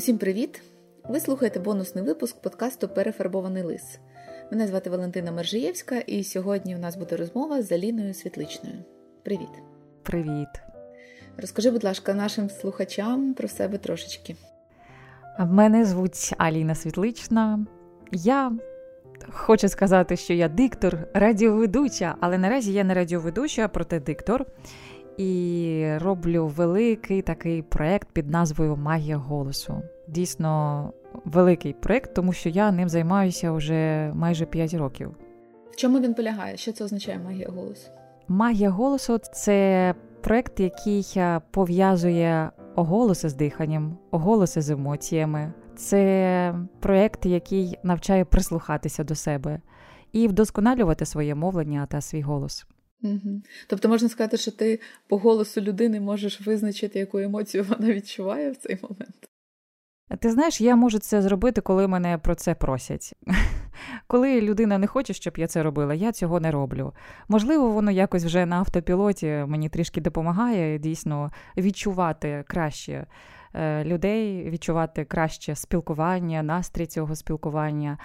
Усім привіт! Ви слухаєте бонусний випуск подкасту Перефарбований лис. Мене звати Валентина Мержиєвська, і сьогодні у нас буде розмова з Аліною Світличною. Привіт! Привіт! Розкажи, будь ласка, нашим слухачам про себе трошечки. Мене звуть Аліна Світлична. Я хочу сказати, що я диктор, радіоведуча, але наразі я не радіоведуча, а проте диктор. І роблю великий такий проєкт під назвою Магія голосу. Дійсно, великий проєкт, тому що я ним займаюся вже майже 5 років. В чому він полягає? Що це означає магія голосу? Магія голосу це проєкт, який пов'язує оголоси з диханням, оголоси з емоціями. Це проєкт, який навчає прислухатися до себе і вдосконалювати своє мовлення та свій голос. Угу. Тобто можна сказати, що ти по голосу людини можеш визначити, яку емоцію вона відчуває в цей момент. Ти знаєш, я можу це зробити, коли мене про це просять. Коли людина не хоче, щоб я це робила, я цього не роблю. Можливо, воно якось вже на автопілоті мені трішки допомагає дійсно відчувати краще е, людей, відчувати краще спілкування, настрій цього спілкування.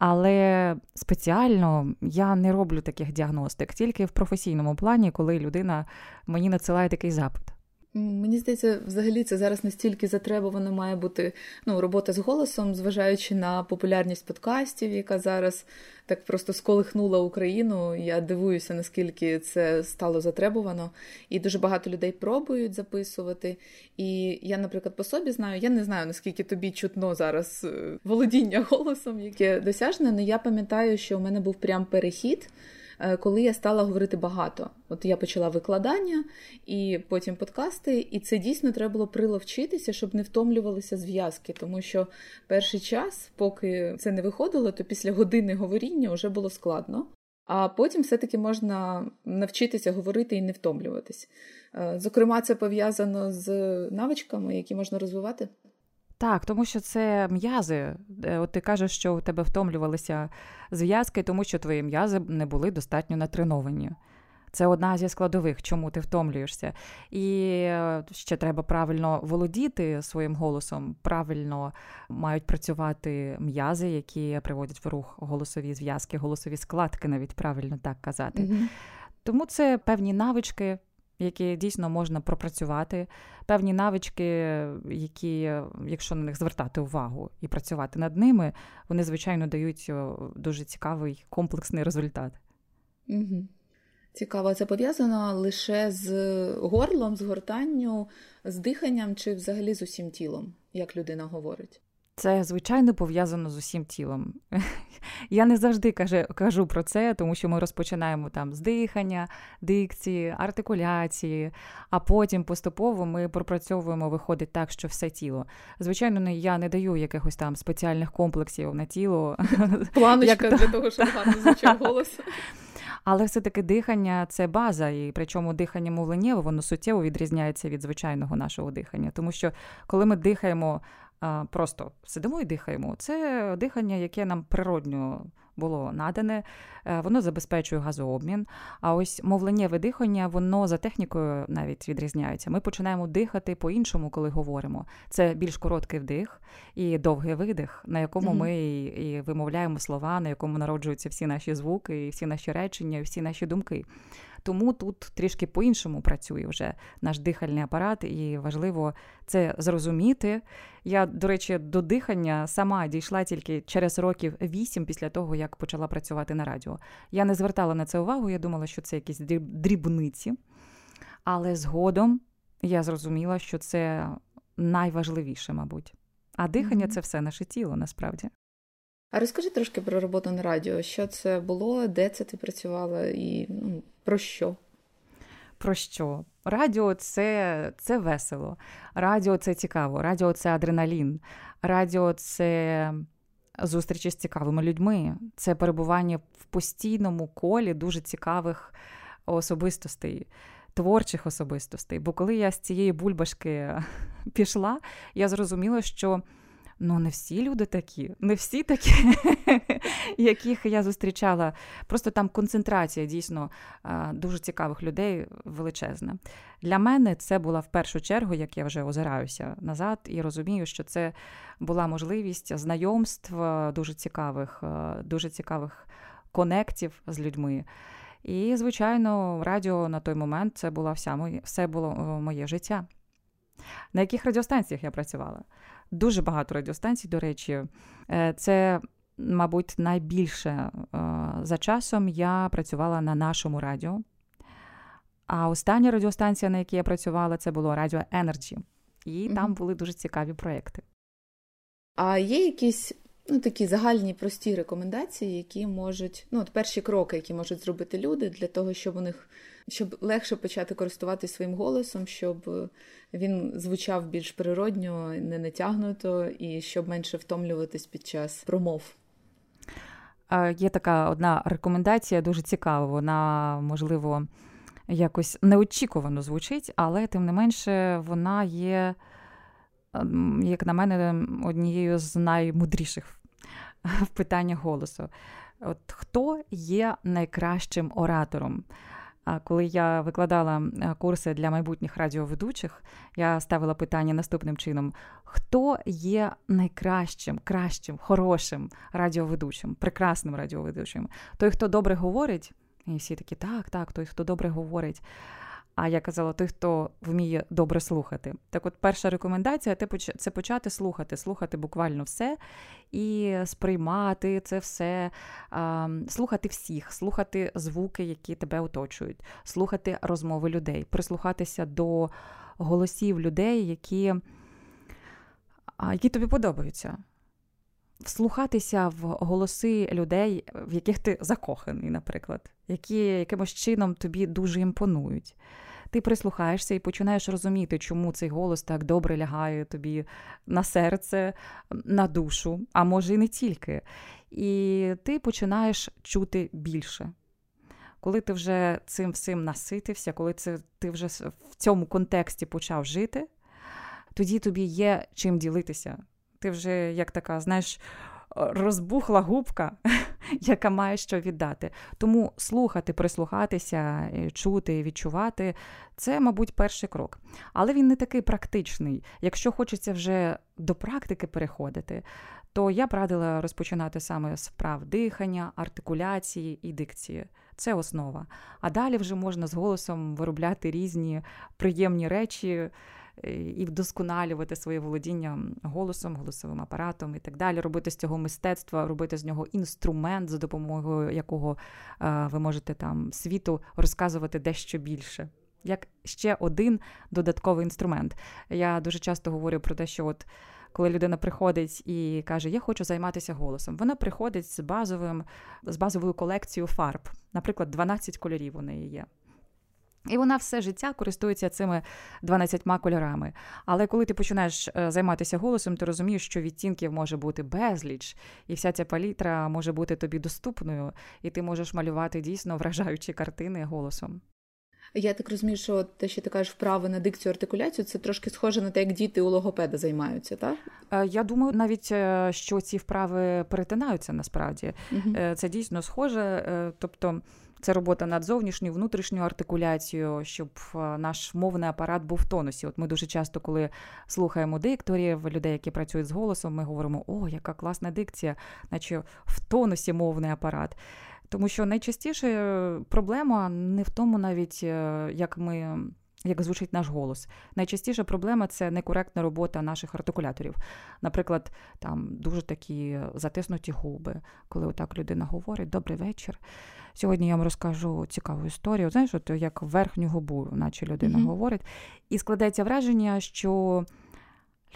Але спеціально я не роблю таких діагностик, тільки в професійному плані, коли людина мені надсилає такий запит. Мені здається, взагалі це зараз настільки затребувано має бути ну, робота з голосом, зважаючи на популярність подкастів, яка зараз так просто сколихнула Україну. Я дивуюся, наскільки це стало затребувано, і дуже багато людей пробують записувати. І я, наприклад, по собі знаю, я не знаю, наскільки тобі чутно зараз е, володіння голосом, яке досяжне, але я пам'ятаю, що у мене був прям перехід. Е, коли я стала говорити багато. От я почала викладання і потім подкасти, і це дійсно треба було приловчитися, щоб не втомлювалися зв'язки, тому що перший час, поки це не виходило, то після години говоріння вже було складно. А потім все-таки можна навчитися говорити і не втомлюватись. Е, зокрема, це пов'язано з навичками, які можна розвивати. Так, тому що це м'язи. Е, от ти кажеш, що у тебе втомлювалися зв'язки, тому що твої м'язи не були достатньо натреновані. Це одна зі складових, чому ти втомлюєшся. І е, ще треба правильно володіти своїм голосом, правильно мають працювати м'язи, які приводять в рух голосові зв'язки, голосові складки, навіть правильно так казати. Mm-hmm. Тому це певні навички, які дійсно можна пропрацювати, певні навички, які, якщо на них звертати увагу і працювати над ними, вони, звичайно, дають дуже цікавий комплексний результат. Угу. Цікаво, це пов'язано лише з горлом, з гортанню, з диханням чи взагалі з усім тілом, як людина говорить? Це, звичайно, пов'язано з усім тілом. Я не завжди кажу, кажу про це, тому що ми розпочинаємо там з дихання, дикції, артикуляції, а потім поступово ми пропрацьовуємо, виходить так, що все тіло. Звичайно, я не даю якихось там спеціальних комплексів на тіло. Планочка для того, щоб гарно звучав голос. Але все-таки дихання це база, і причому дихання мовленнєве, воно суттєво відрізняється від звичайного нашого дихання. Тому що коли ми дихаємо просто сидимо і дихаємо. Це дихання, яке нам природньо було надане, е, воно забезпечує газообмін. А ось мовленнєве дихання, воно за технікою навіть відрізняється. Ми починаємо дихати по-іншому, коли говоримо. Це більш короткий вдих і довгий видих, на якому mm-hmm. ми і вимовляємо слова, на якому народжуються всі наші звуки, і всі наші речення, і всі наші думки. Тому тут трішки по-іншому працює вже наш дихальний апарат, і важливо це зрозуміти. Я, до речі, до дихання сама дійшла тільки через років вісім після того, як почала працювати на радіо. Я не звертала на це увагу, я думала, що це якісь дрібниці. Але згодом я зрозуміла, що це найважливіше, мабуть. А дихання mm-hmm. це все наше тіло насправді. А розкажи трошки про роботу на радіо. Що це було, де це ти працювала і ну, про що? Про що? Радіо це це весело, радіо це цікаво, радіо це адреналін, радіо це зустрічі з цікавими людьми, це перебування в постійному колі дуже цікавих особистостей, творчих особистостей. Бо коли я з цієї бульбашки пішла, я зрозуміла, що Ну, не всі люди такі, не всі такі, яких я зустрічала. Просто там концентрація дійсно дуже цікавих людей величезна. Для мене це була в першу чергу, як я вже озираюся назад, і розумію, що це була можливість знайомств дуже цікавих, дуже цікавих конектів з людьми. І, звичайно, радіо на той момент це була вся моє, все було моє життя. На яких радіостанціях я працювала? Дуже багато радіостанцій, до речі, е, це, мабуть, найбільше е, за часом я працювала на нашому радіо. А остання радіостанція, на якій я працювала, це було Радіо Energy. І mm-hmm. там були дуже цікаві проекти. А є якісь ну, такі загальні прості рекомендації, які можуть, ну, от перші кроки, які можуть зробити люди для того, щоб у них щоб легше почати користуватися своїм голосом, щоб він звучав більш природньо, не натягнуто, і щоб менше втомлюватись під час промов. Є така одна рекомендація, дуже цікава. Вона, можливо, якось неочікувано звучить, але тим не менше вона є, ем, як на мене, однією з наймудріших в питаннях голосу. От Хто є найкращим оратором? Коли я викладала курси для майбутніх радіоведучих, я ставила питання наступним чином: хто є найкращим, кращим, хорошим радіоведучим, прекрасним радіоведучим? Той, хто добре говорить, і всі такі, так, так, той, хто добре говорить. А я казала, той, хто вміє добре слухати. Так, от, перша рекомендація це почати слухати, слухати буквально все і сприймати це все, слухати всіх, слухати звуки, які тебе оточують, слухати розмови людей, прислухатися до голосів людей, які, які тобі подобаються вслухатися в голоси людей, в яких ти закоханий, наприклад, які якимось чином тобі дуже імпонують. Ти прислухаєшся і починаєш розуміти, чому цей голос так добре лягає тобі на серце, на душу, а може і не тільки. І ти починаєш чути більше. Коли ти вже цим всім наситився, коли це, ти вже в цьому контексті почав жити, тоді тобі є чим ділитися ти вже як така, знаєш, розбухла губка, яка має що віддати. Тому слухати, прислухатися, чути, відчувати це, мабуть, перший крок. Але він не такий практичний. Якщо хочеться вже до практики переходити, то я б радила розпочинати саме з вправ дихання, артикуляції і дикції. Це основа. А далі вже можна з голосом виробляти різні приємні речі і вдосконалювати своє володіння голосом, голосовим апаратом і так далі, робити з цього мистецтва, робити з нього інструмент, за допомогою якого ви можете там світу розказувати дещо більше. Як ще один додатковий інструмент. Я дуже часто говорю про те, що от коли людина приходить і каже, я хочу займатися голосом, вона приходить з базовим, з базовою колекцією фарб, наприклад, 12 кольорів у неї є. І вона все життя користується цими 12 кольорами. Але коли ти починаєш е, займатися голосом, ти розумієш, що відтінків може бути безліч, і вся ця палітра може бути тобі доступною, і ти можеш малювати дійсно вражаючі картини голосом. Я так розумію, що те, що ти кажеш, вправи на дикцію артикуляцію, це трошки схоже на те, як діти у логопеда займаються, так? Е, я думаю, навіть е, що ці вправи перетинаються насправді. Угу. Це дійсно схоже. Тобто це робота над зовнішньою, внутрішньою артикуляцією, щоб наш мовний апарат був в тонусі. От ми дуже часто, коли слухаємо дикторів, людей, які працюють з голосом, ми говоримо, о, яка класна дикція, наче в тонусі мовний апарат. Тому що найчастіше проблема не в тому, навіть е, як ми. Як звучить наш голос. Найчастіша проблема це некоректна робота наших артикуляторів. Наприклад, там дуже такі затиснуті губи, коли отак людина говорить Добрий вечір. Сьогодні я вам розкажу цікаву історію. Знаєш, от як верхню губу, наче людина mm-hmm. говорить, і складається враження, що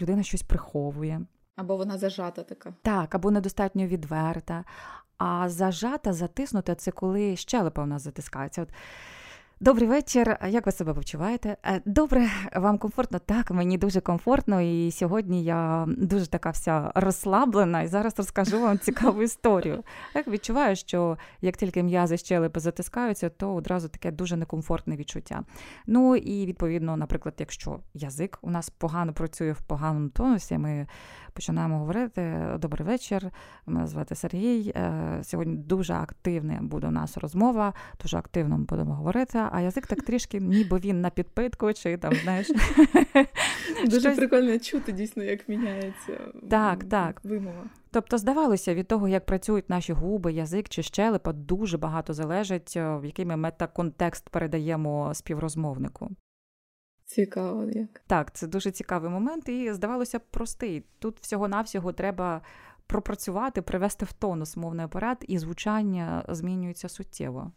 людина щось приховує. Або вона зажата така. Так, або недостатньо відверта. А зажата, затиснута це коли щелепа в нас затискається. От Добрий вечір. Як ви себе почуваєте? Е, добре, вам комфортно? Так, мені дуже комфортно, і сьогодні я дуже така вся розслаблена, і зараз розкажу вам цікаву історію. Так відчуваю, що як тільки м'язи щелепи затискаються, то одразу таке дуже некомфортне відчуття. Ну і відповідно, наприклад, якщо язик у нас погано працює в поганому тонусі, ми починаємо говорити. Добрий вечір. Мене звати Сергій. Е, сьогодні дуже активна буде у нас розмова, дуже активно ми будемо говорити. А язик так трішки, ніби він на підпитку, чи там знаєш. Дуже Щось... прикольно чути дійсно, як міняється так, так. вимова. Тобто, здавалося, від того, як працюють наші губи, язик чи щелепа, дуже багато залежить, е, в який ми метаконтекст передаємо співрозмовнику. Цікаво, як. Так, це дуже цікавий момент, і здавалося б, простий. Тут всього-навсього треба пропрацювати, привести в тонус мовний апарат, і звучання змінюється суттєво.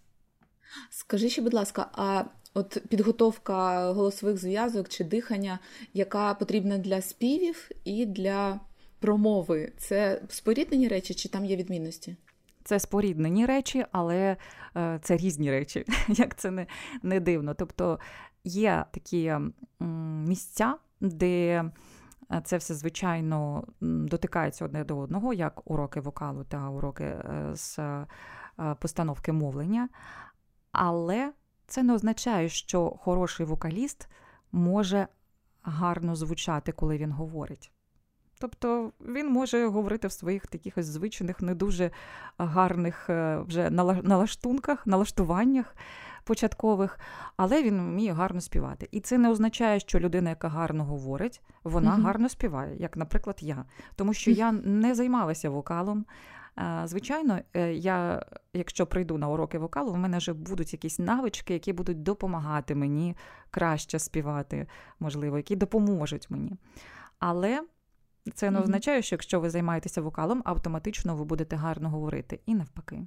Скажи ще, будь ласка, а от підготовка голосових зв'язок чи дихання, яка потрібна для співів і для промови, це споріднені речі, чи там є відмінності? Це споріднені речі, але е, це різні речі, як це не, не дивно. Тобто Є такі місця, де е, це все, звичайно, дотикається одне до одного, як уроки вокалу та уроки е, з постановки мовлення. Але це не означає, що хороший вокаліст може гарно звучати, коли він говорить. Тобто він може говорити в своїх таких звичайних, не дуже гарних вже налаштунках, налаштуваннях початкових, але він вміє гарно співати. І це не означає, що людина, яка гарно говорить, вона mm гарно співає, як, наприклад, я. Тому що я не займалася вокалом. Звичайно, е, я, якщо прийду на уроки вокалу, в мене вже будуть якісь навички, які будуть допомагати мені краще співати, можливо, які допоможуть мені. Але це не означає, що якщо ви займаєтеся вокалом, автоматично ви будете гарно говорити. І навпаки.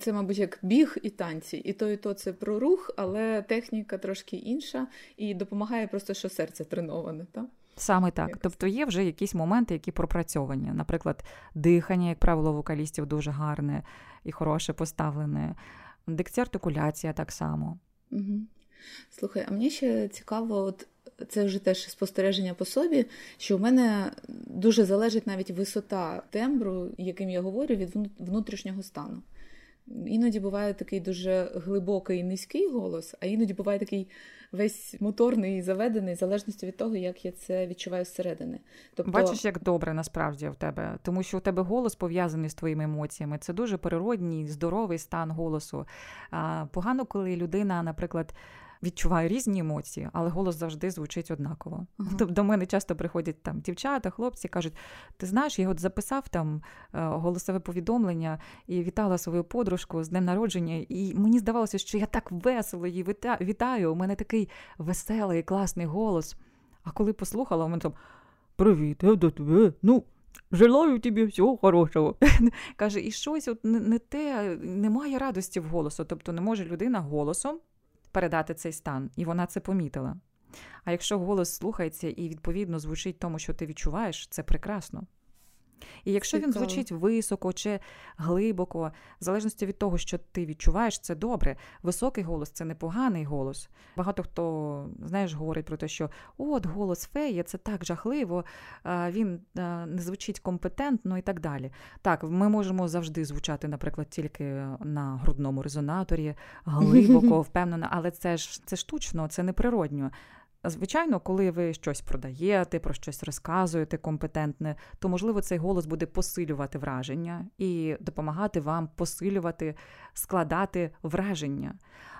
Це, мабуть, як біг і танці. І то, і то це про рух, але техніка трошки інша і допомагає просто, що серце треноване. так? Саме так. Якось. Тобто є вже якісь моменти, які пропрацьовані. Наприклад, дихання, як правило, вокалістів дуже гарне і хороше поставлене. Дикція артикуляція так само. Угу. Слухай, а мені ще цікаво, от це вже теж спостереження по собі, що у мене дуже залежить навіть висота тембру, яким я говорю, від внутрішнього стану. Іноді буває такий дуже глибокий низький голос, а іноді буває такий весь моторний і заведений, в залежності від того, як я це відчуваю зсередини. Тобто... Бачиш, як добре насправді в тебе, тому що у тебе голос пов'язаний з твоїми емоціями. Це дуже природній, здоровий стан голосу. А, Погано, коли людина, наприклад відчуваю різні емоції, але голос завжди звучить однаково. Uh-huh. До мене часто приходять там дівчата, хлопці кажуть: ти знаєш, я от записав там е, голосове повідомлення і вітала свою подружку з днем народження, і мені здавалося, що я так весело її вітаю. У мене такий веселий, класний голос. А коли послухала, у мене там привіт, я до тебе. Ну. Желаю тобі всього хорошого. Каже, і щось от не, не те, немає радості в голосу. Тобто не може людина голосом передати цей стан, і вона це помітила. А якщо голос слухається і відповідно звучить тому, що ти відчуваєш, це прекрасно. І якщо Цікаво. він звучить високо чи глибоко, в залежності від того, що ти відчуваєш, це добре. Високий голос це непоганий голос. Багато хто знаєш, говорить про те, що от голос феї, це так жахливо, він не звучить компетентно і так далі. Так, ми можемо завжди звучати, наприклад, тільки на грудному резонаторі, глибоко, впевнено, але це ж це штучно, це неприродньо. Звичайно, коли ви щось продаєте, про щось розказуєте компетентне, то можливо цей голос буде посилювати враження і допомагати вам посилювати, складати враження.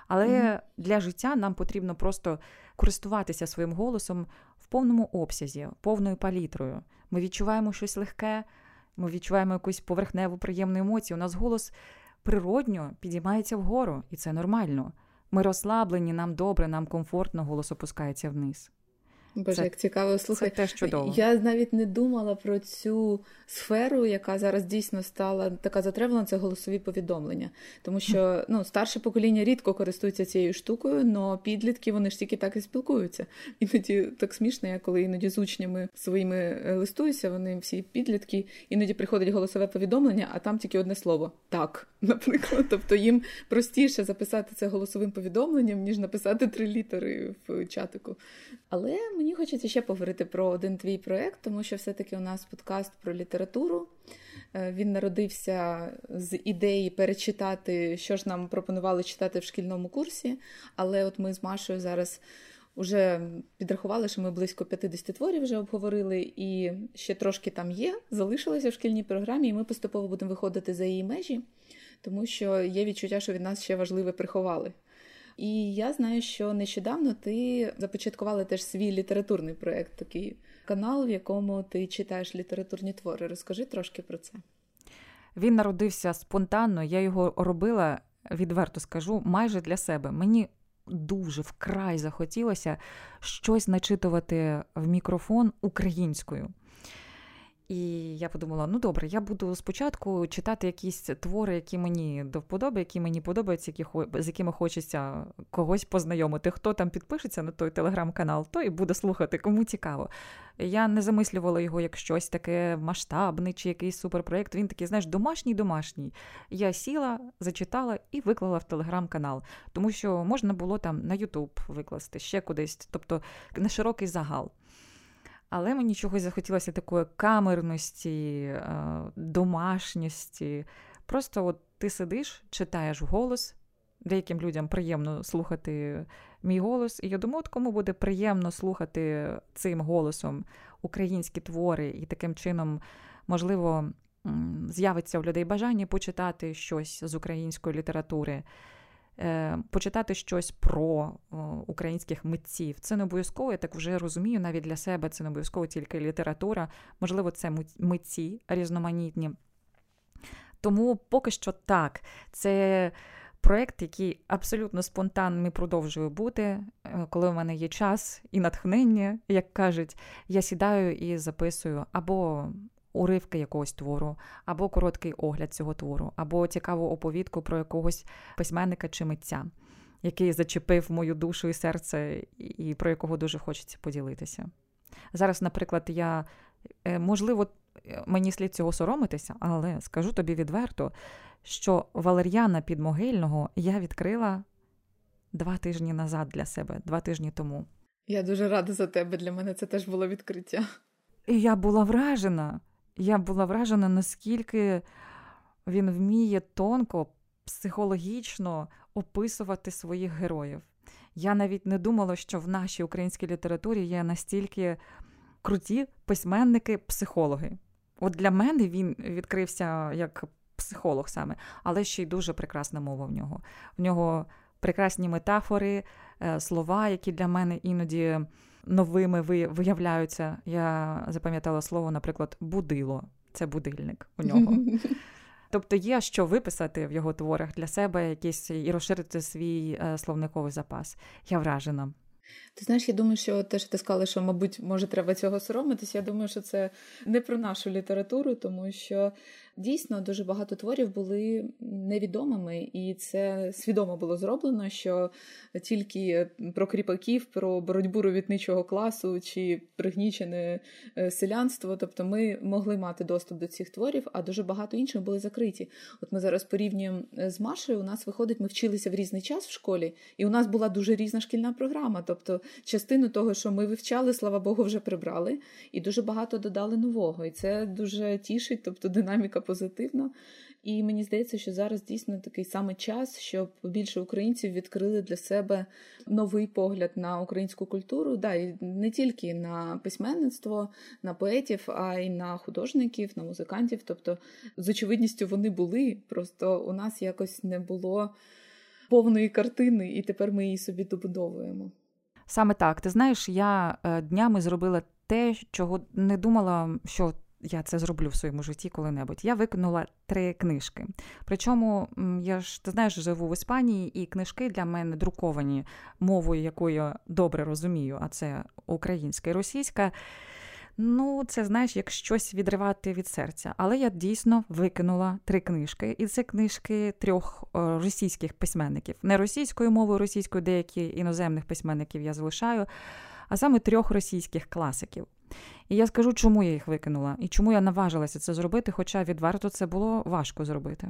Але mm-hmm. для життя нам потрібно просто користуватися своїм голосом в повному обсязі, повною палітрою. Ми відчуваємо щось легке, ми відчуваємо якусь поверхневу приємну емоцію. У нас голос природньо підіймається вгору, і це нормально. Ми розслаблені, нам добре, нам комфортно, голос опускається вниз. Боже, це, як цікаво слухай. Це теж чудово. Я навіть не думала про цю сферу, яка зараз дійсно стала така затребувана, це голосові повідомлення. Тому що ну, старше покоління рідко користується цією штукою, але підлітки вони ж тільки так і спілкуються. Іноді так смішно, я коли іноді з учнями своїми е, листуюся, вони всі підлітки, іноді приходить голосове повідомлення, а там тільки одне слово так, наприклад. Тобто їм простіше записати це голосовим повідомленням, ніж написати три літери в чатику. Але мені хочеться ще поговорити про один твій проект, тому що все-таки у нас подкаст про літературу. Е, він народився з ідеї перечитати, що ж нам пропонували читати в шкільному курсі. Але от ми з Машою зараз вже підрахували, що ми близько 50 творів вже обговорили, і ще трошки там є, залишилося в шкільній програмі, і ми поступово будемо виходити за її межі, тому що є відчуття, що від нас ще важливе приховали. І я знаю, що нещодавно ти започаткувала теж свій літературний проєкт, такий канал, в якому ти читаєш літературні твори. Розкажи трошки про це. Він народився спонтанно, я його робила, відверто скажу, майже для себе. Мені дуже вкрай захотілося щось начитувати в мікрофон українською. І я подумала: ну добре, я буду спочатку читати якісь твори, які мені до вподоби, які мені подобаються, які з якими хочеться когось познайомити. Хто там підпишеться на той телеграм-канал, той буде слухати, кому цікаво. Я не замислювала його як щось таке масштабне чи якийсь суперпроєкт. Він такий, знаєш, домашній домашній. Я сіла, зачитала і виклала в телеграм-канал, тому що можна було там на Ютуб викласти ще кудись, тобто на широкий загал. Але мені чогось захотілося такої камерності, е, домашньості. Просто от ти сидиш, читаєш голос. Деяким людям приємно слухати мій голос. І я думаю, от кому буде приємно слухати цим голосом українські твори, і таким чином, можливо, з'явиться в людей бажання почитати щось з української літератури. Е, почитати щось про українських митців. Це не обов'язково, я так вже розумію, навіть для себе це не обов'язково тільки література, можливо, це митці різноманітні. Тому поки що так, це проєкт, який абсолютно спонтанним і продовжує бути. Е, коли в мене є час і натхнення, як кажуть, я сідаю і записую або уривки якогось твору, або короткий огляд цього твору, або цікаву оповідку про якогось письменника чи митця, який зачепив мою душу і серце, і про якого дуже хочеться поділитися. Зараз, наприклад, я е, можливо, мені слід цього соромитися, але скажу тобі відверто, що Валер'яна Підмогильного я відкрила два тижні назад для себе, два тижні тому. Я дуже рада за тебе. Для мене це теж було відкриття. І я була вражена. Я була вражена, наскільки він вміє тонко, психологічно описувати своїх героїв. Я навіть не думала, що в нашій українській літературі є настільки круті письменники-психологи. От для мене він відкрився як психолог саме, але ще й дуже прекрасна мова в нього. В нього прекрасні метафори, е, слова, які для мене іноді новими виявляються. Я запам'ятала слово, наприклад, будило. Це будильник у нього. Тобто є що виписати в його творах для себе якийсь і розширити свій е, словниковий запас. Я вражена. Ти знаєш, я думаю, що те, що ти сказала, що, мабуть, може, треба цього соромитись. Я думаю, що це не про нашу літературу, тому що дійсно дуже багато творів були невідомими, і це свідомо було зроблено, що тільки про кріпаків, про боротьбу робітничого класу чи пригнічене е, селянство. Тобто ми могли мати доступ до цих творів, а дуже багато інших були закриті. От ми зараз порівнюємо е, з Машею. У нас виходить, ми вчилися в різний час в школі, і у нас була дуже різна шкільна програма. Тобто частину того, що ми вивчали, слава Богу, вже прибрали, і дуже багато додали нового. І це дуже тішить, тобто динаміка позитивна. І мені здається, що зараз дійсно такий саме час, щоб більше українців відкрили для себе новий погляд на українську культуру, да, і не тільки на письменництво, на поетів, а й на художників, на музикантів. Тобто, з очевидністю вони були, просто у нас якось не було повної картини, і тепер ми її собі добудовуємо. Саме так. Ти знаєш, я е, днями зробила те, чого не думала, що я це зроблю в своєму житті коли-небудь. Я виконала три книжки. Причому я ж ти знаєш, живу в Іспанії, і книжки для мене друковані мовою, яку я добре розумію, а це українська і російська. Ну, це знаєш, як щось відривати від серця. Але я дійсно викинула три книжки, і це книжки трьох російських письменників. Не російською мовою, російською деякі іноземних письменників я залишаю, а саме трьох російських класиків. І я скажу, чому я їх викинула і чому я наважилася це зробити, хоча відверто це було важко зробити.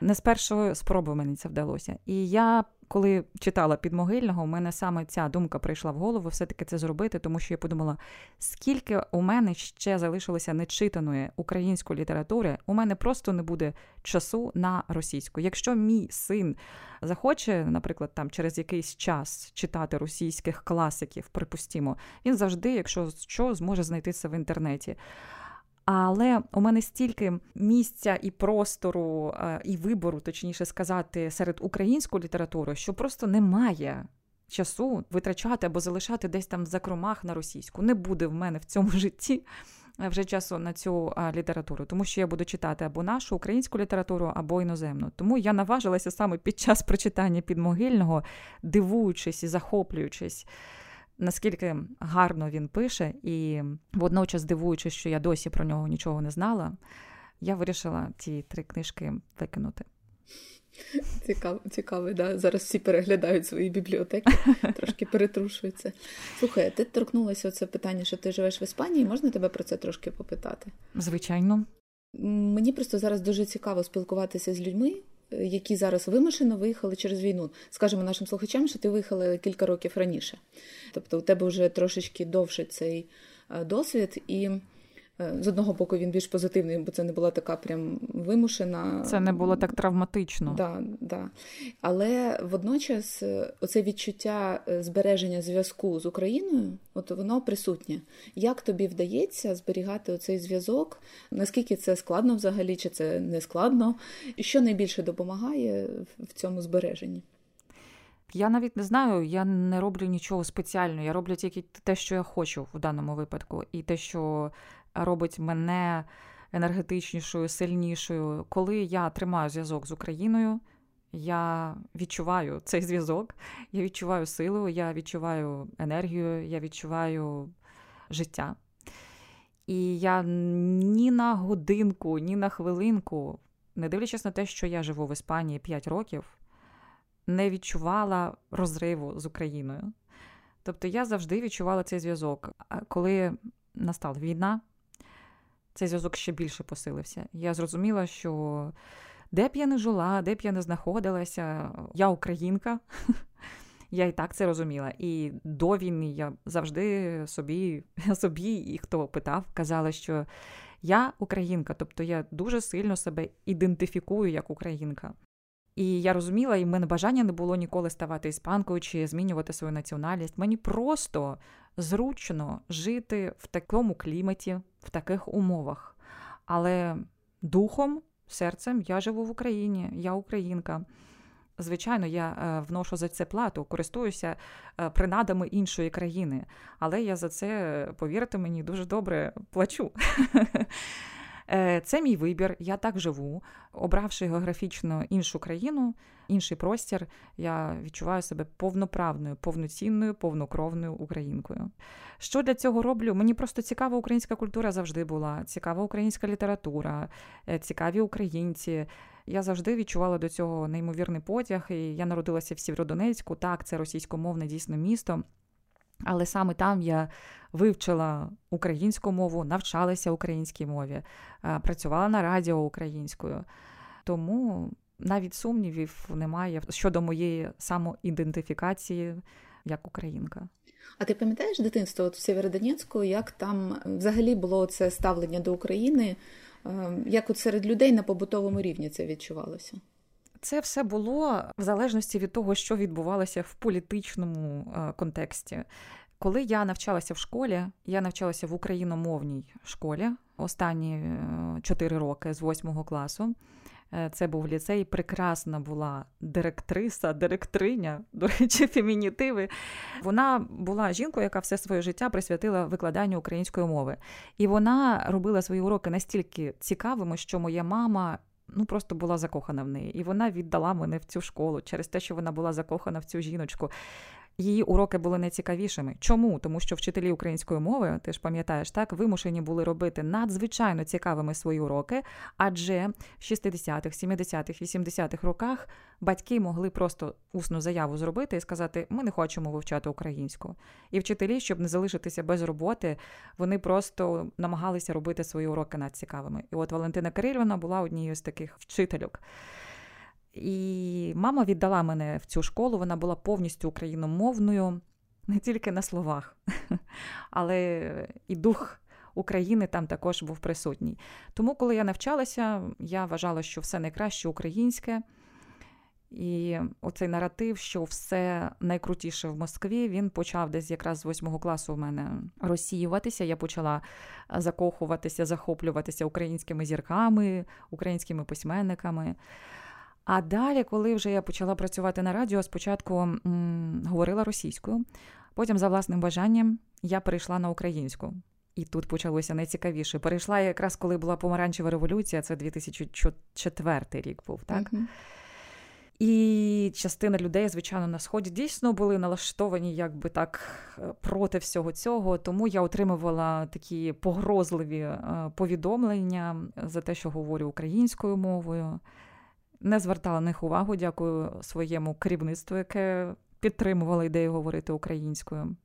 Не з першої спроби мені це вдалося. І я коли читала підмогильного, у мене саме ця думка прийшла в голову, все-таки це зробити, тому що я подумала, скільки у мене ще залишилося нечитаної української літератури, у мене просто не буде часу на російську. Якщо мій син захоче, наприклад, там через якийсь час читати російських класиків, припустімо, він завжди, якщо що, зможе знайти це в інтернеті. Але у мене стільки місця і простору, е, і вибору, точніше сказати, серед української літератури, що просто немає часу витрачати або залишати десь там в закромах на російську. Не буде в мене в цьому житті е, вже часу на цю е, літературу, тому що я буду читати або нашу українську літературу, або іноземну. Тому я наважилася саме під час прочитання підмогильного, дивуючись і захоплюючись наскільки гарно він пише, і водночас дивуючись, що я досі про нього нічого не знала, я вирішила ці три книжки викинути. Цікаво, цікаво, да. Зараз всі переглядають свої бібліотеки, трошки перетрушуються. Слухай, ти торкнулася оце питання, що ти живеш в Іспанії, можна тебе про це трошки попитати? Звичайно. Мені просто зараз дуже цікаво спілкуватися з людьми, які зараз вимушено виїхали через війну. Скажемо нашим слухачам, що ти виїхала кілька років раніше. Тобто у тебе вже трошечки довше цей е, досвід і. Е, з одного боку він більш позитивний, бо це не була така прям вимушена. Це не було так травматично. Да, да. Але водночас е, оце відчуття е, збереження зв'язку з Україною, от воно присутнє. Як тобі вдається зберігати оцей зв'язок? Наскільки це складно взагалі, чи це не складно? І що найбільше допомагає в цьому збереженні? Я навіть не знаю, я не роблю нічого спеціального. Я роблю тільки те, що я хочу в даному випадку, і те, що робить мене енергетичнішою, сильнішою. Коли я тримаю зв'язок з Україною, я відчуваю цей зв'язок, я відчуваю силу, я відчуваю енергію, я відчуваю життя. І я ні на годинку, ні на хвилинку, не дивлячись на те, що я живу в Іспанії 5 років, не відчувала розриву з Україною. Тобто я завжди відчувала цей зв'язок. Коли настала війна, цей зв'язок ще більше посилився. Я зрозуміла, що де б я не жила, де б я не знаходилася, я українка. Я і так це розуміла. І до війни я завжди собі, собі, і хто питав, казала, що я українка, тобто я дуже сильно себе ідентифікую як українка. І я розуміла, і в мене бажання не було ніколи ставати іспанкою чи змінювати свою національність. Мені просто зручно жити в такому кліматі, в таких умовах. Але духом, серцем я живу в Україні, я українка. Звичайно, я е, вношу за це плату, користуюся е, принадами іншої країни, але я за це, повірте мені, дуже добре плачу. Е, це мій вибір, я так живу. Обравши географічно іншу країну, інший простір, я відчуваю себе повноправною, повноцінною, повнокровною українкою. Що для цього роблю? Мені просто цікава українська культура завжди була, цікава українська література, е, цікаві українці. Я завжди відчувала до цього неймовірний потяг. І я народилася в Сєвєродонецьку. Так, це російськомовне дійсно місто. Але саме там я вивчила українську мову, навчалася українській мові, е, працювала на радіо українською. Тому навіть сумнівів немає щодо моєї самоідентифікації як українка. А ти пам'ятаєш дитинство от в Сєвєродонецьку, як там взагалі було це ставлення до України? Е, як от серед людей на побутовому рівні це відчувалося? Це все було в залежності від того, що відбувалося в політичному е, контексті. Коли я навчалася в школі, я навчалася в україномовній школі останні 4 е, роки з 8 класу. Е, це був ліцей, прекрасна була директриса, директриня, до речі, фемінітиви. Вона була жінкою, яка все своє життя присвятила викладанню української мови. І вона робила свої уроки настільки цікавими, що моя мама. Ну, просто була закохана в неї, і вона віддала мене в цю школу через те, що вона була закохана в цю жіночку її уроки були найцікавішими. Чому? Тому що вчителі української мови, ти ж пам'ятаєш, так вимушені були робити надзвичайно цікавими свої уроки, адже в 60-х, 70-х, 80-х роках батьки могли просто усну заяву зробити і сказати: Ми не хочемо вивчати українську. І вчителі, щоб не залишитися без роботи, вони просто намагалися робити свої уроки надцікавими. І от Валентина Кирилівна була однією з таких вчительок. І мама віддала мене в цю школу, вона була повністю україномовною, не тільки на словах, але і дух України там також був присутній. Тому, коли я навчалася, я вважала, що все найкраще українське. І оцей наратив, що все найкрутіше в Москві, він почав десь якраз з восьмого класу в мене розсіюватися. Я почала закохуватися, захоплюватися українськими зірками, українськими письменниками. А далі, коли вже я почала працювати на радіо, спочатку м, говорила російською, потім, за власним бажанням, я перейшла на українську. І тут почалося найцікавіше. Перейшла якраз коли була помаранчева революція, це 2004 рік був, так? І частина людей, звичайно, на сході дійсно були налаштовані якби так проти всього цього. Тому я отримувала такі погрозливі е, повідомлення за те, що говорю українською мовою не звертала на них увагу, дякую своєму керівництву, яке підтримувало ідею говорити українською.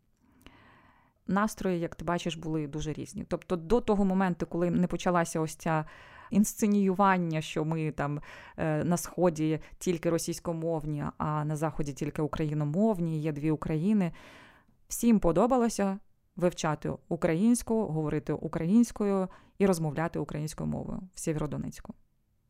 Настрої, як ти бачиш, були дуже різні. Тобто, до того моменту, коли не почалася ось ця інсценіювання, що ми там е, на сході тільки російськомовні, а на заході тільки україномовні, є дві України. Всім подобалося вивчати українську, говорити українською і розмовляти українською мовою в Сєвєродонецьку.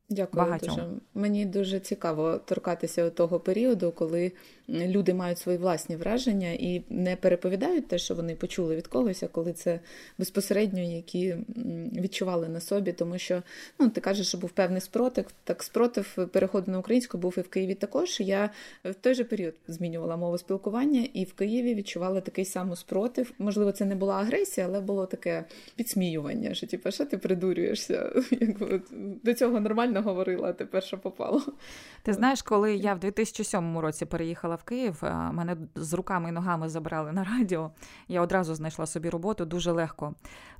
Дякую Багатьом. дуже. Мені дуже цікаво торкатися того періоду, коли люди мають свої власні враження і не переповідають те, що вони почули від когось, а коли це безпосередньо які відчували на собі, тому що ну ти кажеш, що був певний спротив. Так спротив переходу на українську був і в Києві також. Я в той же період змінювала мову спілкування, і в Києві відчувала такий самий спротив. Можливо, це не була агресія, але було таке підсміювання, що типу, що ти придурюєшся? Якби до цього нормально говорила, а тепер що попало. Ти знаєш, коли я в 2007 році переїхала в Київ, мене з руками і ногами забрали на радіо. Я одразу знайшла собі роботу дуже легко,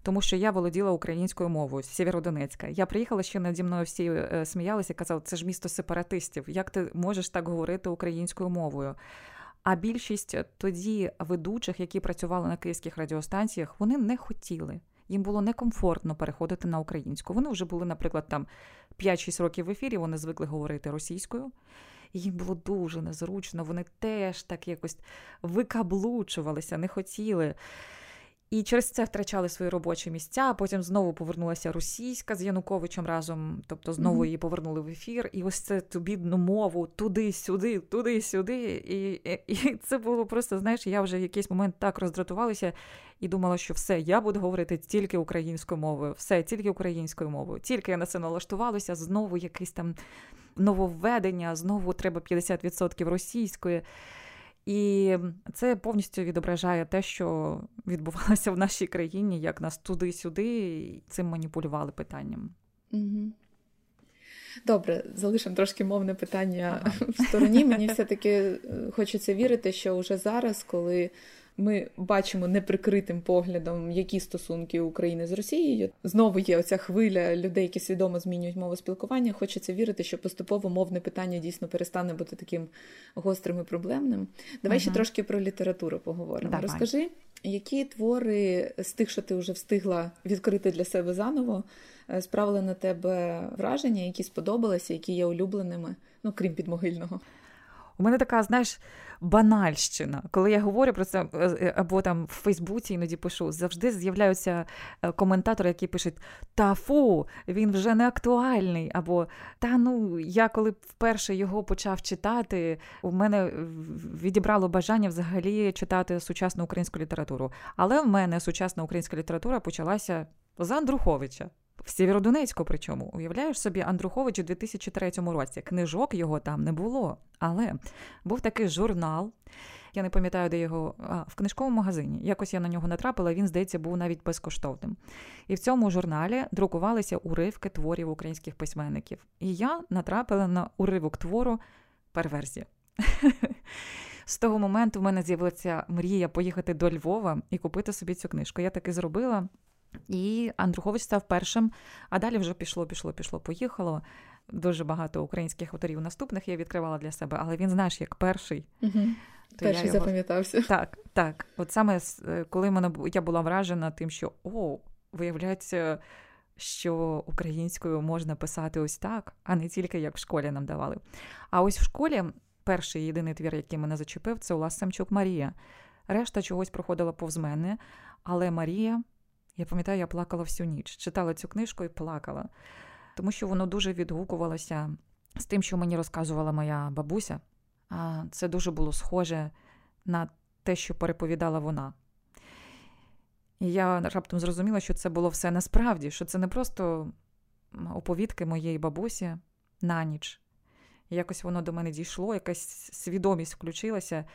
тому що я володіла українською мовою з Сєвєродонецька. Я приїхала ще наді мною всі е, сміялися і казали, це ж місто сепаратистів. Як ти можеш так говорити українською мовою? А більшість тоді ведучих, які працювали на київських радіостанціях, вони не хотіли. Їм було некомфортно переходити на українську. Вони вже були, наприклад, там 5-6 років в ефірі, вони звикли говорити російською. Їм було дуже незручно, вони теж так якось викаблучувалися, не хотіли. І через це втрачали свої робочі місця. а Потім знову повернулася російська з Януковичем разом, тобто знову mm-hmm. її повернули в ефір. І ось це ту бідну мову туди-сюди, туди-сюди. І, і і, це було просто, знаєш, я вже в якийсь момент так роздратувалася і думала, що все, я буду говорити тільки українською мовою, все, тільки українською мовою. Тільки я на це налаштувалася, знову якесь там нововведення, знову треба 50% російської. І це повністю відображає те, що відбувалося в нашій країні, як нас туди-сюди цим маніпулювали питанням. Угу. Добре, залишимо трошки мовне питання ага. в стороні. Мені все-таки е, хочеться вірити, що вже зараз, коли ми бачимо неприкритим поглядом, які стосунки України з Росією. Знову є оця хвиля людей, які свідомо змінюють мову спілкування. Хочеться вірити, що поступово мовне питання дійсно перестане бути таким гострим і проблемним. Давай угу. ще трошки про літературу поговоримо. Давай. Розкажи, які твори з тих, що ти вже встигла відкрити для себе заново, е, справили на тебе враження, які сподобалися, які є улюбленими, ну крім підмогильного. У мене така, знаєш, банальщина. Коли я говорю про це, е, е, або там в Фейсбуці іноді пишу, завжди з'являються е, коментатори, які пишуть: Та фу, він вже не актуальний. Або та ну я коли вперше його почав читати, у мене відібрало бажання взагалі читати сучасну українську літературу. Але в мене сучасна українська література почалася з Андруховича. В Сєвєродонецьку, причому, уявляєш собі, Андрухович у 2003 році. Книжок його там не було. Але був такий журнал. Я не пам'ятаю, де його а, в книжковому магазині. Якось я на нього натрапила, він, здається, був навіть безкоштовним. І в цьому журналі друкувалися уривки творів українських письменників. І я натрапила на уривок твору перверзія. З того моменту в мене з'явилася мрія поїхати до Львова і купити собі цю книжку. Я таки зробила. І Андрухович став першим, а далі вже пішло, пішло, пішло, поїхало. Дуже багато українських авторів наступних я відкривала для себе, але він, знаєш, як перший. Угу. То Перший я його... запам'ятався. Так, так. От саме е, коли мене я була вражена тим, що о, виявляється, що українською можна писати ось так, а не тільки як в школі нам давали. А ось в школі перший єдиний твір, який мене зачепив, це Улас Самчук Марія. Решта чогось проходила повз мене, але Марія, я пам'ятаю, я плакала всю ніч, читала цю книжку і плакала, тому що воно дуже відгукувалося з тим, що мені розказувала моя бабуся. Це дуже було схоже на те, що переповідала вона. І я раптом зрозуміла, що це було все насправді, що це не просто оповідки моєї бабусі на ніч. якось воно до мене дійшло, якась свідомість включилася,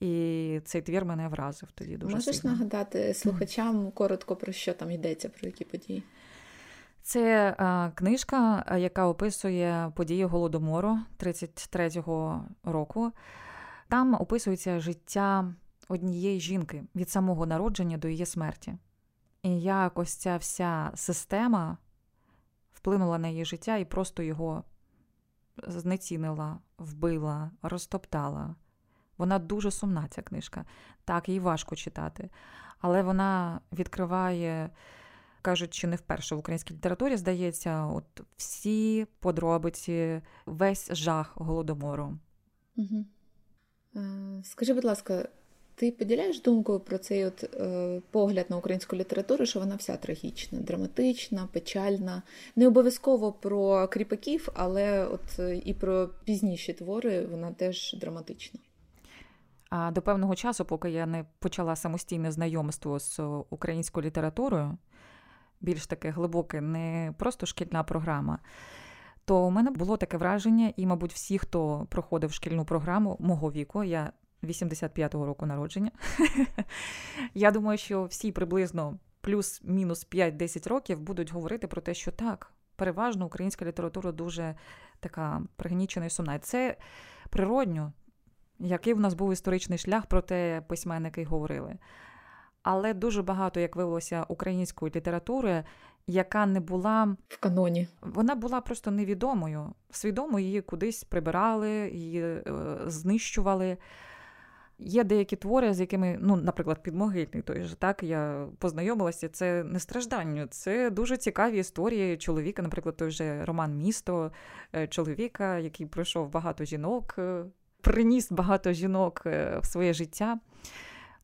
і цей твір мене вразив тоді дуже. Можеш сильно. нагадати слухачам коротко про що там йдеться, про які події? Це а, книжка, яка описує події голодомору 33-го року. Там описується життя однієї жінки від самого народження до її смерті. І як ось ця вся система вплинула на її життя і просто його знецінила, вбила, розтоптала. Вона дуже сумна, ця книжка. Так, їй важко читати. Але вона відкриває, кажуть, чи не вперше в українській літературі, здається, от всі подробиці, весь жах голодомору. Угу. Скажи, будь ласка, ти поділяєш думку про цей от е, погляд на українську літературу, що вона вся трагічна, драматична, печальна, не обов'язково про кріпаків, але от е, і про пізніші твори вона теж драматична. А до певного часу, поки я не почала самостійне знайомство з українською літературою, більш таке глибоке, не просто шкільна програма. То у мене було таке враження, і, мабуть, всі, хто проходив шкільну програму мого віку, я 85-го року народження. Я думаю, що всі приблизно плюс-мінус 5-10 років будуть говорити про те, що так, переважно українська література дуже така пригнічена і сумна. Це природньо, який в нас був історичний шлях, про те письменники говорили. Але дуже багато, як виявилося, української літератури, яка не була в каноні. Вона була просто невідомою. Свідомо її кудись прибирали, її е, знищували. Є деякі твори, з якими, ну, наприклад, підмогильний той же так я познайомилася. Це не страждання, це дуже цікаві історії чоловіка, наприклад, той же роман Місто е, чоловіка, який пройшов багато жінок, е, приніс багато жінок е, в своє життя.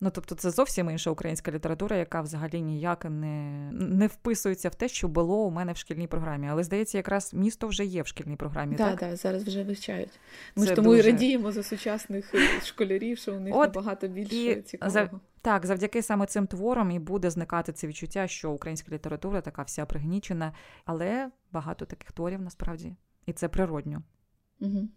Ну, тобто, це зовсім інша українська література, яка взагалі ніяк не не вписується в те, що було у мене в шкільній програмі. Але здається, якраз місто вже є в шкільній програмі. Да, так, так, зараз вже вивчають. Ми ж тому дуже... і радіємо за сучасних е, школярів, що у них От, набагато більше і цікавого. За... Так, завдяки саме цим творам і буде зникати це відчуття, що українська література така вся пригнічена, але багато таких творів насправді, і це природньо. Угу.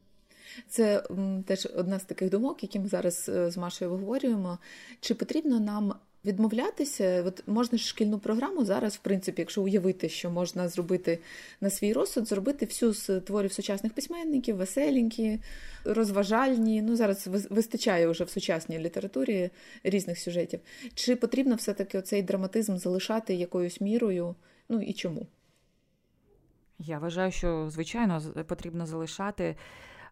Це теж одна з таких думок, які ми зараз е, з Машею обговорюємо. Чи потрібно нам відмовлятися? От можна ж шкільну програму зараз, в принципі, якщо уявити, що можна зробити на свій розсуд, зробити всю з творів сучасних письменників, веселенькі, розважальні. Ну зараз вистачає вже в сучасній літературі різних сюжетів. Чи потрібно все-таки оцей драматизм залишати якоюсь мірою? Ну і чому? Я вважаю, що звичайно потрібно залишати.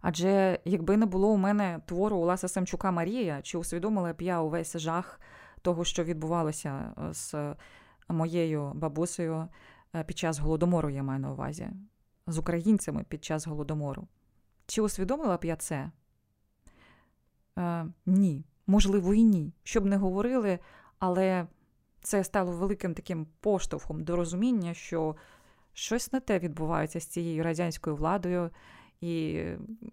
Адже якби не було у мене твору Уласа Самчука Марія, чи усвідомила б я увесь жах того, що відбувалося е, з моєю бабусею е, під час голодомору, я маю на увазі, з українцями під час голодомору. Чи усвідомила б я це? Е, Ні. Можливо, і ні. Щоб не говорили, але це стало великим таким поштовхом до розуміння, що щось не те відбувається з цією радянською владою. І,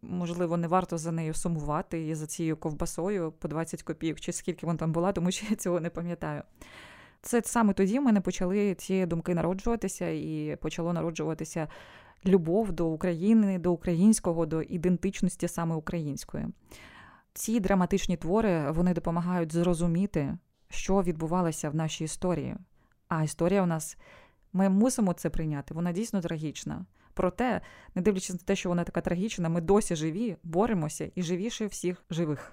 можливо, не варто за нею сумувати і за цією ковбасою по 20 копійок, чи скільки вона там була, тому що я цього не пам'ятаю. Це саме тоді в мене почали ці думки народжуватися, і почало народжуватися любов до України, до українського, до ідентичності саме української. Ці драматичні твори вони допомагають зрозуміти, що відбувалося в нашій історії. А історія у нас, ми мусимо це прийняти, вона дійсно трагічна. Проте, не дивлячись на те, що вона така трагічна, ми досі живі, боремося і живіше всіх живих.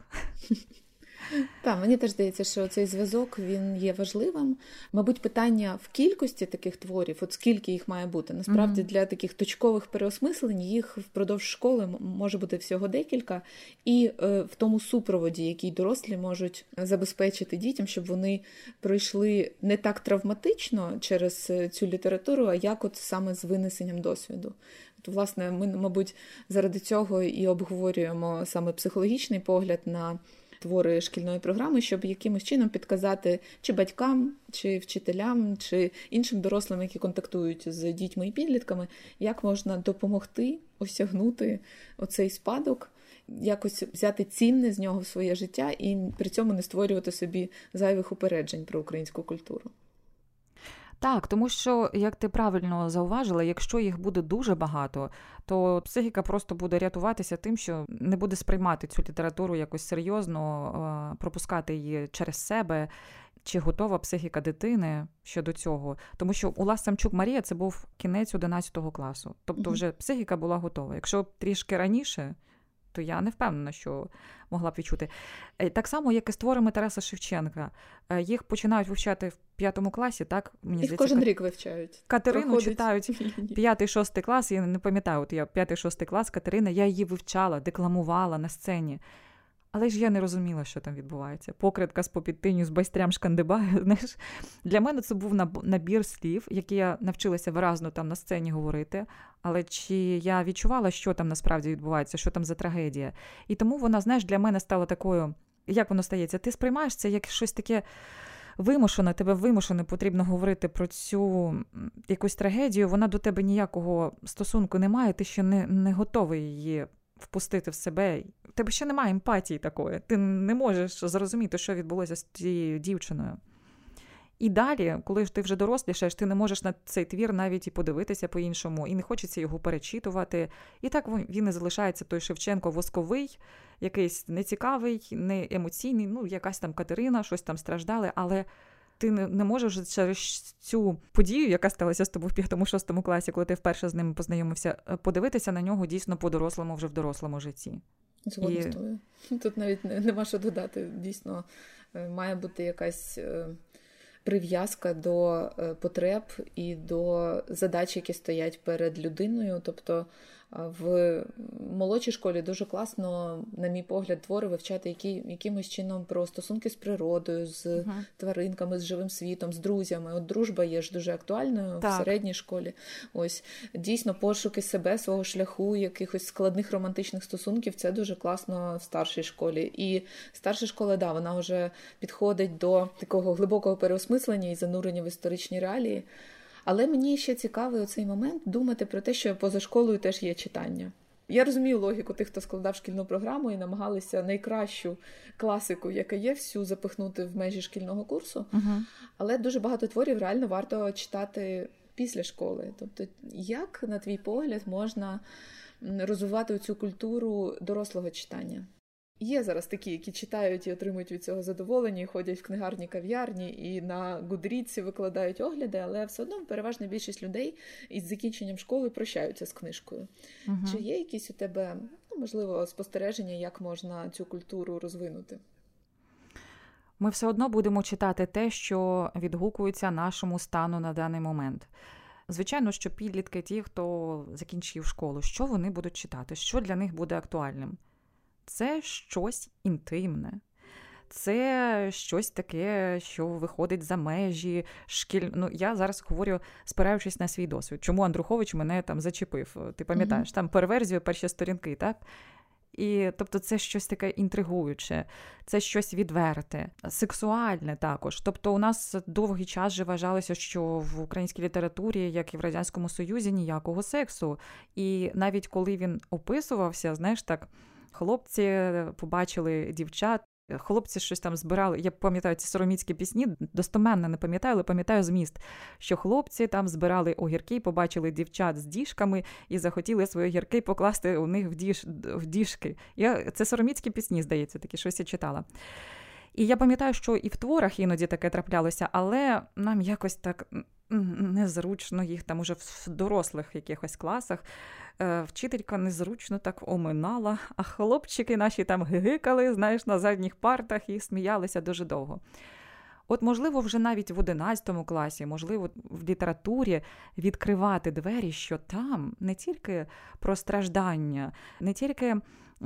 Так, мені теж здається, що цей зв'язок він є важливим. Мабуть, питання в кількості таких творів, от скільки їх має бути. Насправді, mm-hmm. для таких точкових переосмислень їх впродовж школи може бути всього декілька, і е, в тому супроводі, який дорослі можуть забезпечити дітям, щоб вони пройшли не так травматично через е, цю літературу, а як от саме з винесенням досвіду. От, власне, ми, мабуть, заради цього і обговорюємо саме психологічний погляд на твори шкільної програми, щоб якимось чином підказати чи батькам, чи вчителям, чи іншим дорослим, які контактують з дітьми і підлітками, як можна допомогти осягнути оцей спадок. Якось взяти цінне з нього в своє життя і при цьому не створювати собі зайвих упереджень про українську культуру. Так, тому що, як ти правильно зауважила, якщо їх буде дуже багато, то психіка просто буде рятуватися тим, що не буде сприймати цю літературу якось серйозно, пропускати її через себе. Чи готова психіка дитини щодо цього? Тому що у Лас Самчук Марія це був кінець 11 класу. Тобто, вже психіка була готова. Якщо трішки раніше, то я не впевнена, що могла б відчути. Е, так само, як і з творами Тараса Шевченка. Е, їх починають вивчати в п'ятому класі, так? Мені Їх кожен рік вивчають. Катерину Проходить. читають п'ятий-шостий клас, я не пам'ятаю, от я п'ятий-шостий клас Катерина, я її вивчала, декламувала на сцені. Але ж я не розуміла, що там відбувається. Покритка з попідтиню з байстрям шкандибаю. Для мене це був набір слів, які я навчилася виразно там на сцені говорити. Але чи я відчувала, що там насправді відбувається, що там за трагедія? І тому вона, знаєш, для мене стала такою, як воно стається? Ти сприймаєш це як щось таке. Вимушено, тебе вимушено потрібно говорити про цю якусь трагедію, вона до тебе ніякого стосунку не має, ти ще не не готовий її впустити в себе. У тебе ще немає емпатії такої. Ти не можеш зрозуміти, що відбулося з цією дівчиною. І далі, коли ти вже дорослішаєш, ти не можеш на цей твір навіть і подивитися по-іншому, і не хочеться його перечитувати. І так він і залишається той Шевченко восковий, якийсь нецікавий, не емоційний, ну, якась там Катерина, щось там страждали, але ти не, не можеш через цю подію, яка сталася з тобою в п'ятому-шостому класі, коли ти вперше з ними познайомився, е, подивитися на нього дійсно по-дорослому вже в дорослому житті. Згодна І... з тобою. Тут навіть нема що додати. Дійсно, е, має бути якась. Е, прив'язка до потреб і до задач, які стоять перед людиною. Тобто в молодшій школі дуже класно, на мій погляд, твори вивчати які, якимось чином про стосунки з природою, з uh-huh. тваринками, з живим світом, з друзями. От дружба є ж дуже актуальною так. в середній школі. Ось дійсно пошуки себе, свого шляху, якихось складних романтичних стосунків. Це дуже класно в старшій школі. І старша школа, да, вона вже підходить до такого глибокого переосмислення і занурення в історичні реалії. Але мені ще цікавий оцей момент думати про те, що поза школою теж є читання. Я розумію логіку тих, хто складав шкільну програму і намагалися найкращу класику, яка є, всю запихнути в межі шкільного курсу. Uh-huh. Але дуже багато творів реально варто читати після школи. Тобто, як, на твій погляд, можна розвивати цю культуру дорослого читання? Є зараз такі, які читають і отримують від цього задоволення, і ходять в книгарні кав'ярні і на гудріці викладають огляди, але все одно переважна більшість людей із закінченням школи прощаються з книжкою. Угу. Чи є якісь у тебе ну, можливо спостереження, як можна цю культуру розвинути? Ми все одно будемо читати те, що відгукується нашому стану на даний момент. Звичайно, що підлітки, ті, хто закінчив школу, що вони будуть читати, що для них буде актуальним це щось інтимне. Це щось таке, що виходить за межі шкіль. Ну, я зараз говорю, спираючись на свій досвід. Чому Андрухович мене там зачепив? Ти пам'ятаєш, mm-hmm. там переверзію перші сторінки, так? І тобто, це щось таке інтригуюче, це щось відверте, сексуальне також. Тобто, у нас довгий час же вважалося, що в українській літературі, як і в радянському союзі, ніякого сексу. І навіть коли він описувався, знаєш так. Хлопці побачили дівчат, Хлопці щось там збирали. Я пам'ятаю ці сороміцькі пісні, достоменно не пам'ятаю, але пам'ятаю зміст, що хлопці там збирали огірки, побачили дівчат з діжками і захотіли свої огірки покласти у них в діж, в діжки. Я, Це сороміцькі пісні, здається, такі щось я читала. І я пам'ятаю, що і в творах іноді таке траплялося, але нам якось так незручно їх там уже в дорослих якихось класах. Е, вчителька незручно так оминала, а хлопчики наші там гигикали, знаєш, на задніх партах і сміялися дуже довго. От, можливо, вже навіть в 11 класі, можливо, в літературі відкривати двері, що там не тільки про страждання, не тільки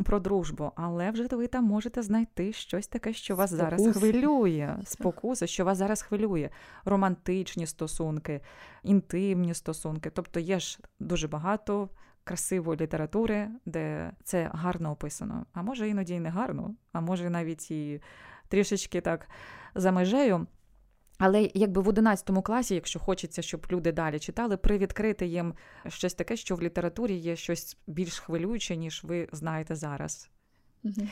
про дружбу, але вже ви там можете знайти щось таке, що вас Спокус. зараз хвилює. Спокуса, що вас зараз хвилює, романтичні стосунки, інтимні стосунки. Тобто є ж дуже багато красивої літератури, де це гарно описано. А може іноді і не гарно, а може навіть і трішечки так за межею. Але якби в 11 класі, якщо хочеться, щоб люди далі читали, привідкрити їм щось таке, що в літературі є щось більш хвилююче, ніж ви знаєте зараз. Угу.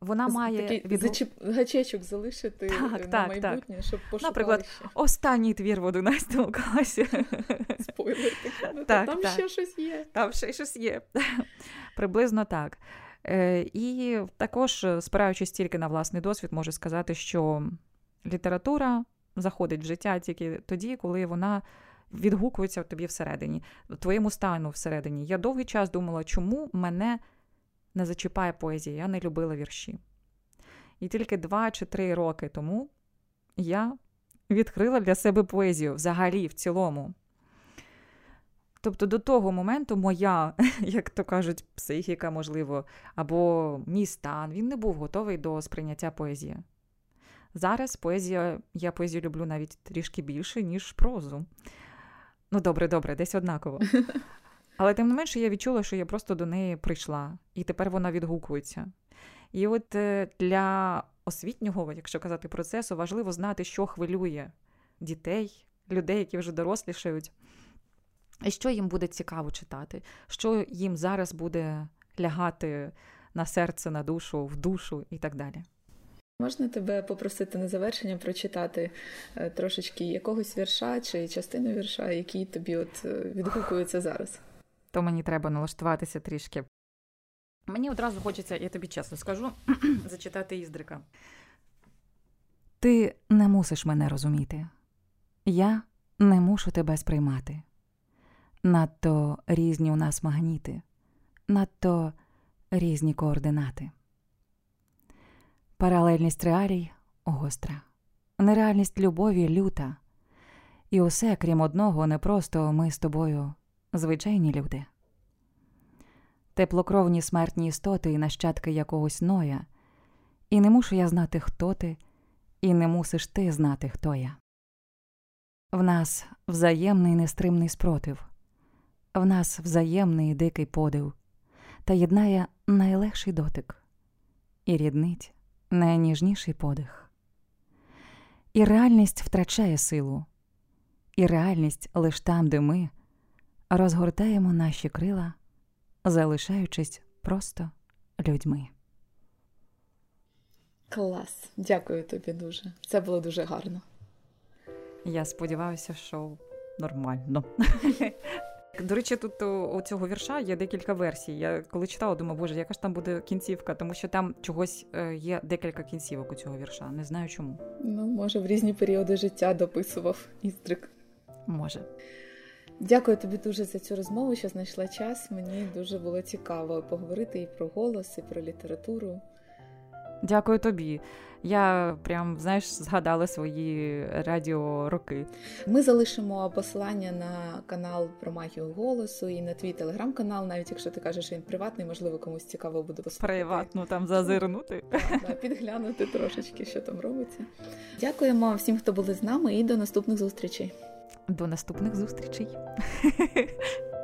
Вона має Такий від... зачіп... гачечок залишити так, на так, майбутнє, так. щоб пошукали Наприклад, ще. останній твір в 11 класі. Спойлер. Ну, так, Там так. ще щось є. Там ще щось є. Приблизно так. Е, І також, спираючись тільки на власний досвід, можу сказати, що література заходить в життя тільки тоді, коли вона відгукується тобі всередині, в твоєму стану всередині. Я довгий час думала, чому мене не зачіпає поезія, я не любила вірші. І тільки два чи три роки тому я відкрила для себе поезію взагалі, в цілому. Тобто до того моменту моя, як то кажуть, психіка, можливо, або мій стан, він не був готовий до сприйняття поезії. Зараз поезія, я поезію люблю навіть трішки більше, ніж прозу. Ну, добре, добре, десь однаково. Але тим не менше, я відчула, що я просто до неї прийшла, і тепер вона відгукується. І от е, для освітнього, якщо казати процесу, важливо знати, що хвилює дітей, людей, які вже дорослішають, і що їм буде цікаво читати, що їм зараз буде лягати на серце, на душу, в душу і так далі. Можна тебе попросити на завершення прочитати е, трошечки якогось вірша чи частину вірша, який тобі от е, відгукується зараз? То мені треба налаштуватися трішки. Мені одразу хочеться, я тобі чесно скажу, зачитати Іздрика. Ти не мусиш мене розуміти. Я не мушу тебе сприймати. Надто різні у нас магніти, надто різні координати. Паралельність реалій гостра, нереальність любові люта, і усе, крім одного, не просто ми з тобою звичайні люди. Теплокровні смертні істоти і нащадки якогось ноя, і не мушу я знати, хто ти, і не мусиш ти знати, хто я. В нас взаємний нестримний спротив, в нас взаємний дикий подив, та єднає найлегший дотик. І ріднить найніжніший подих. І реальність втрачає силу, і реальність лиш там, де ми розгортаємо наші крила, залишаючись просто людьми. Клас, дякую тобі дуже. Це було дуже гарно. Я сподіваюся, що нормально. До речі, тут у цього вірша є декілька версій. Я коли читала, думаю, боже, яка ж там буде кінцівка, тому що там чогось е, є декілька кінцівок у цього вірша. Не знаю чому. Ну, може, в різні періоди життя дописував Істрик. Може. Дякую тобі дуже за цю розмову, що знайшла час. Мені дуже було цікаво поговорити і про голос, і про літературу. Дякую тобі. Я прям знаєш згадала свої радіороки. Ми залишимо посилання на канал про магію голосу і на твій телеграм-канал, навіть якщо ти кажеш, що він приватний, можливо, комусь цікаво буде послухати. Приватно там зазирнути. Да, підглянути трошечки, що там робиться. Дякуємо всім, хто були з нами, і до наступних зустрічей. До наступних зустрічей.